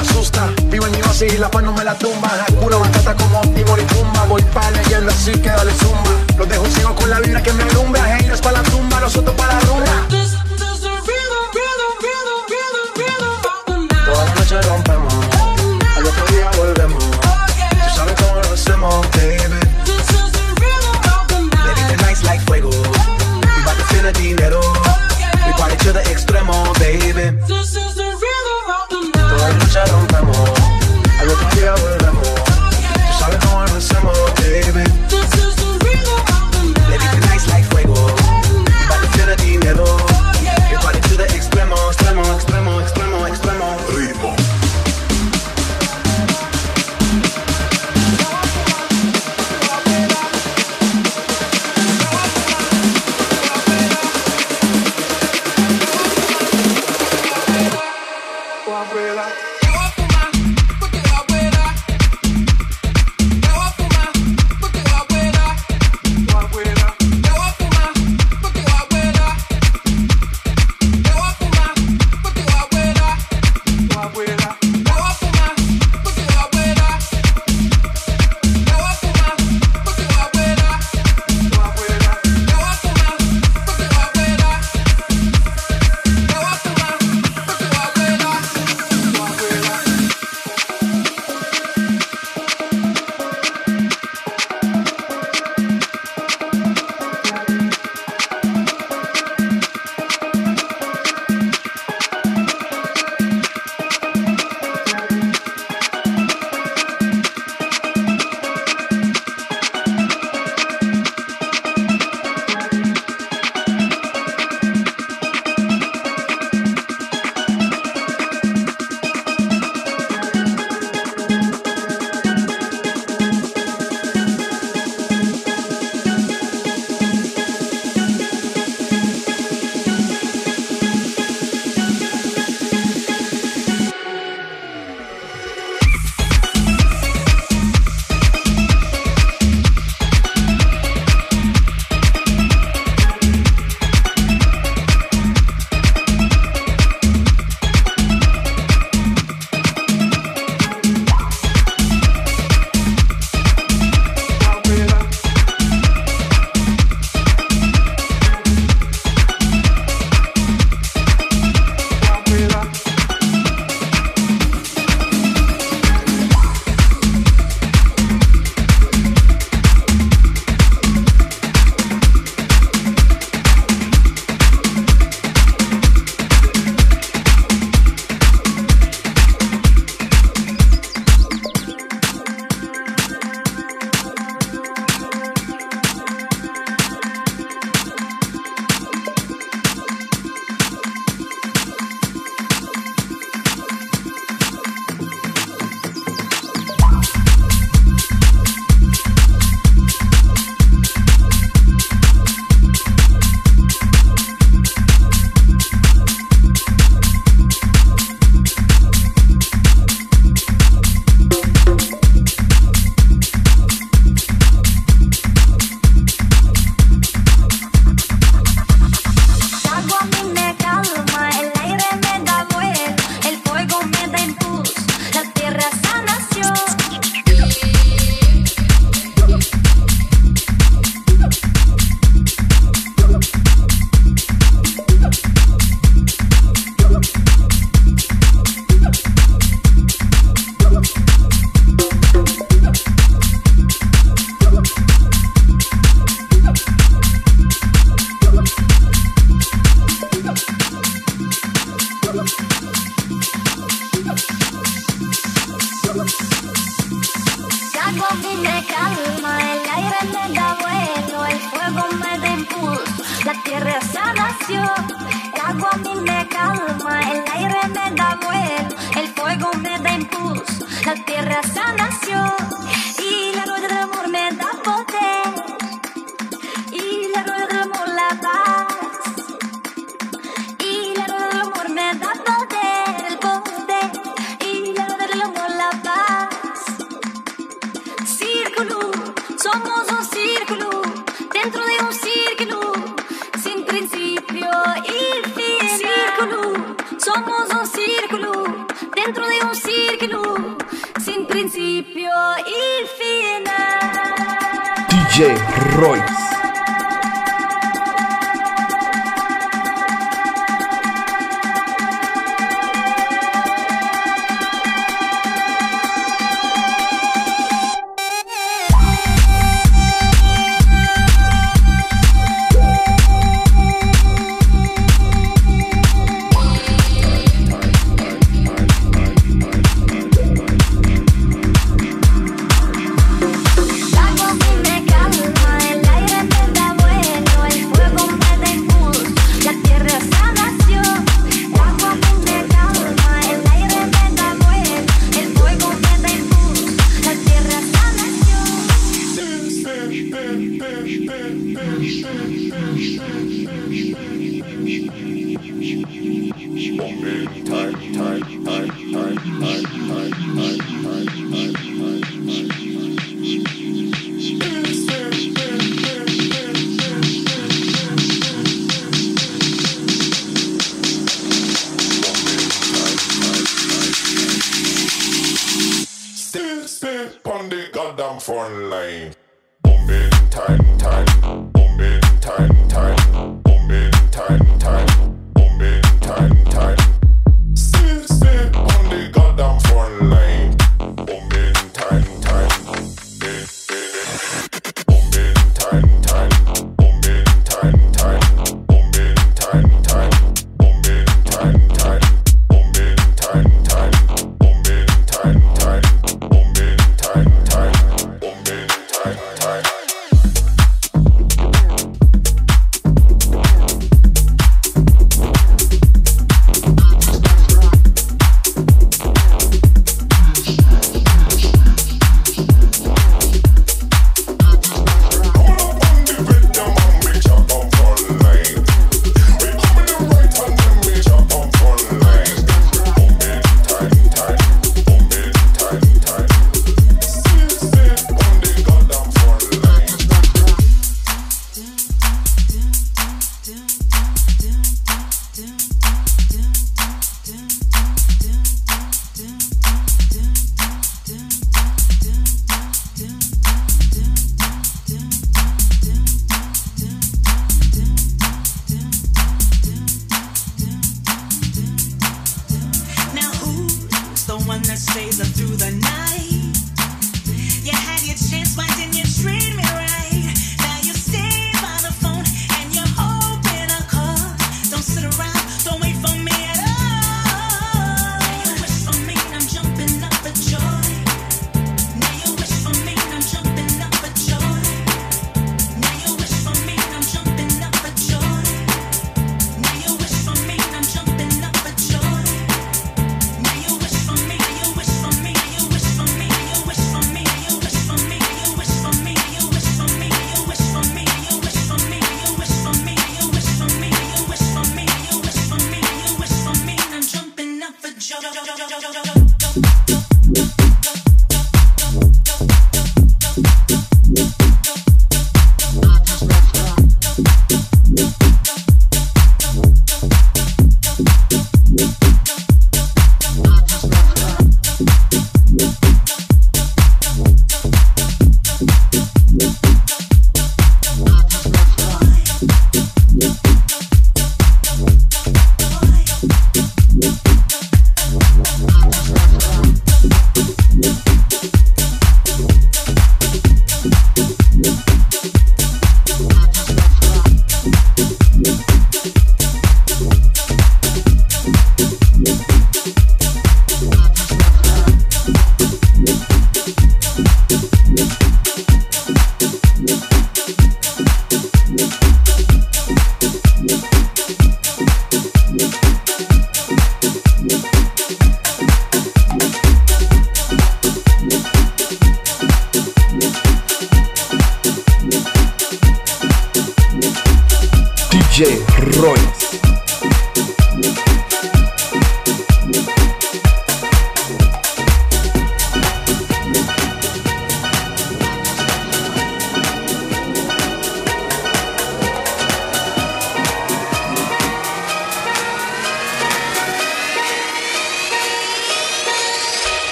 asusta. Vivo en mi oasis y la paz no me la tumba. Hakuna Matata como Timor y Pumba. Voy pa' leyenda así que dale zumba. Los dejo ciego con la vibra que me alumbra. Heiras pa' la tumba, nosotros la tierra sanación. DJ Royce. name. Bombin' time, time. Bombin' time, time. Bombin' time, time.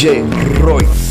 DJ Roy.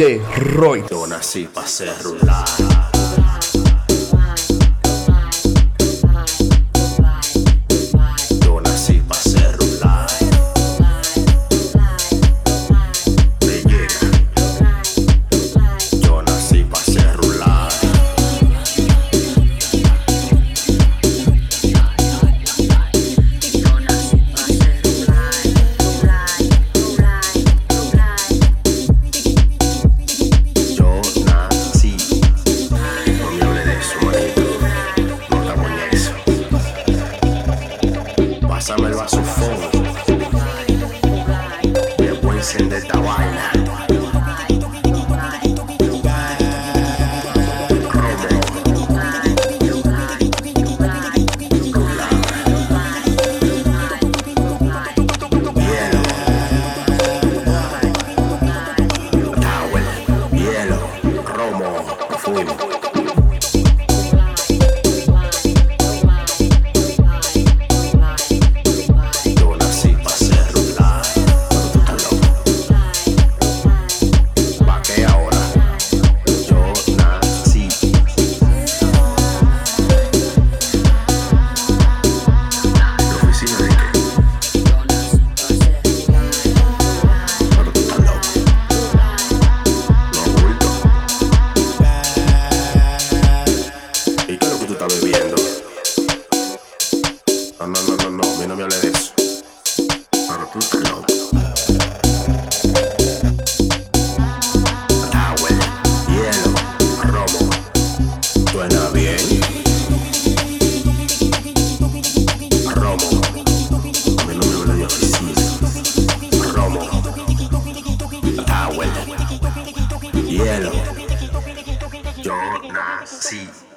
DJ Roy. Yo. Hielo. Yo nací.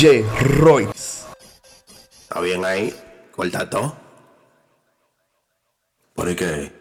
J. Royce. ¿Está bien ahí? ¿Corta todo? ¿Por qué?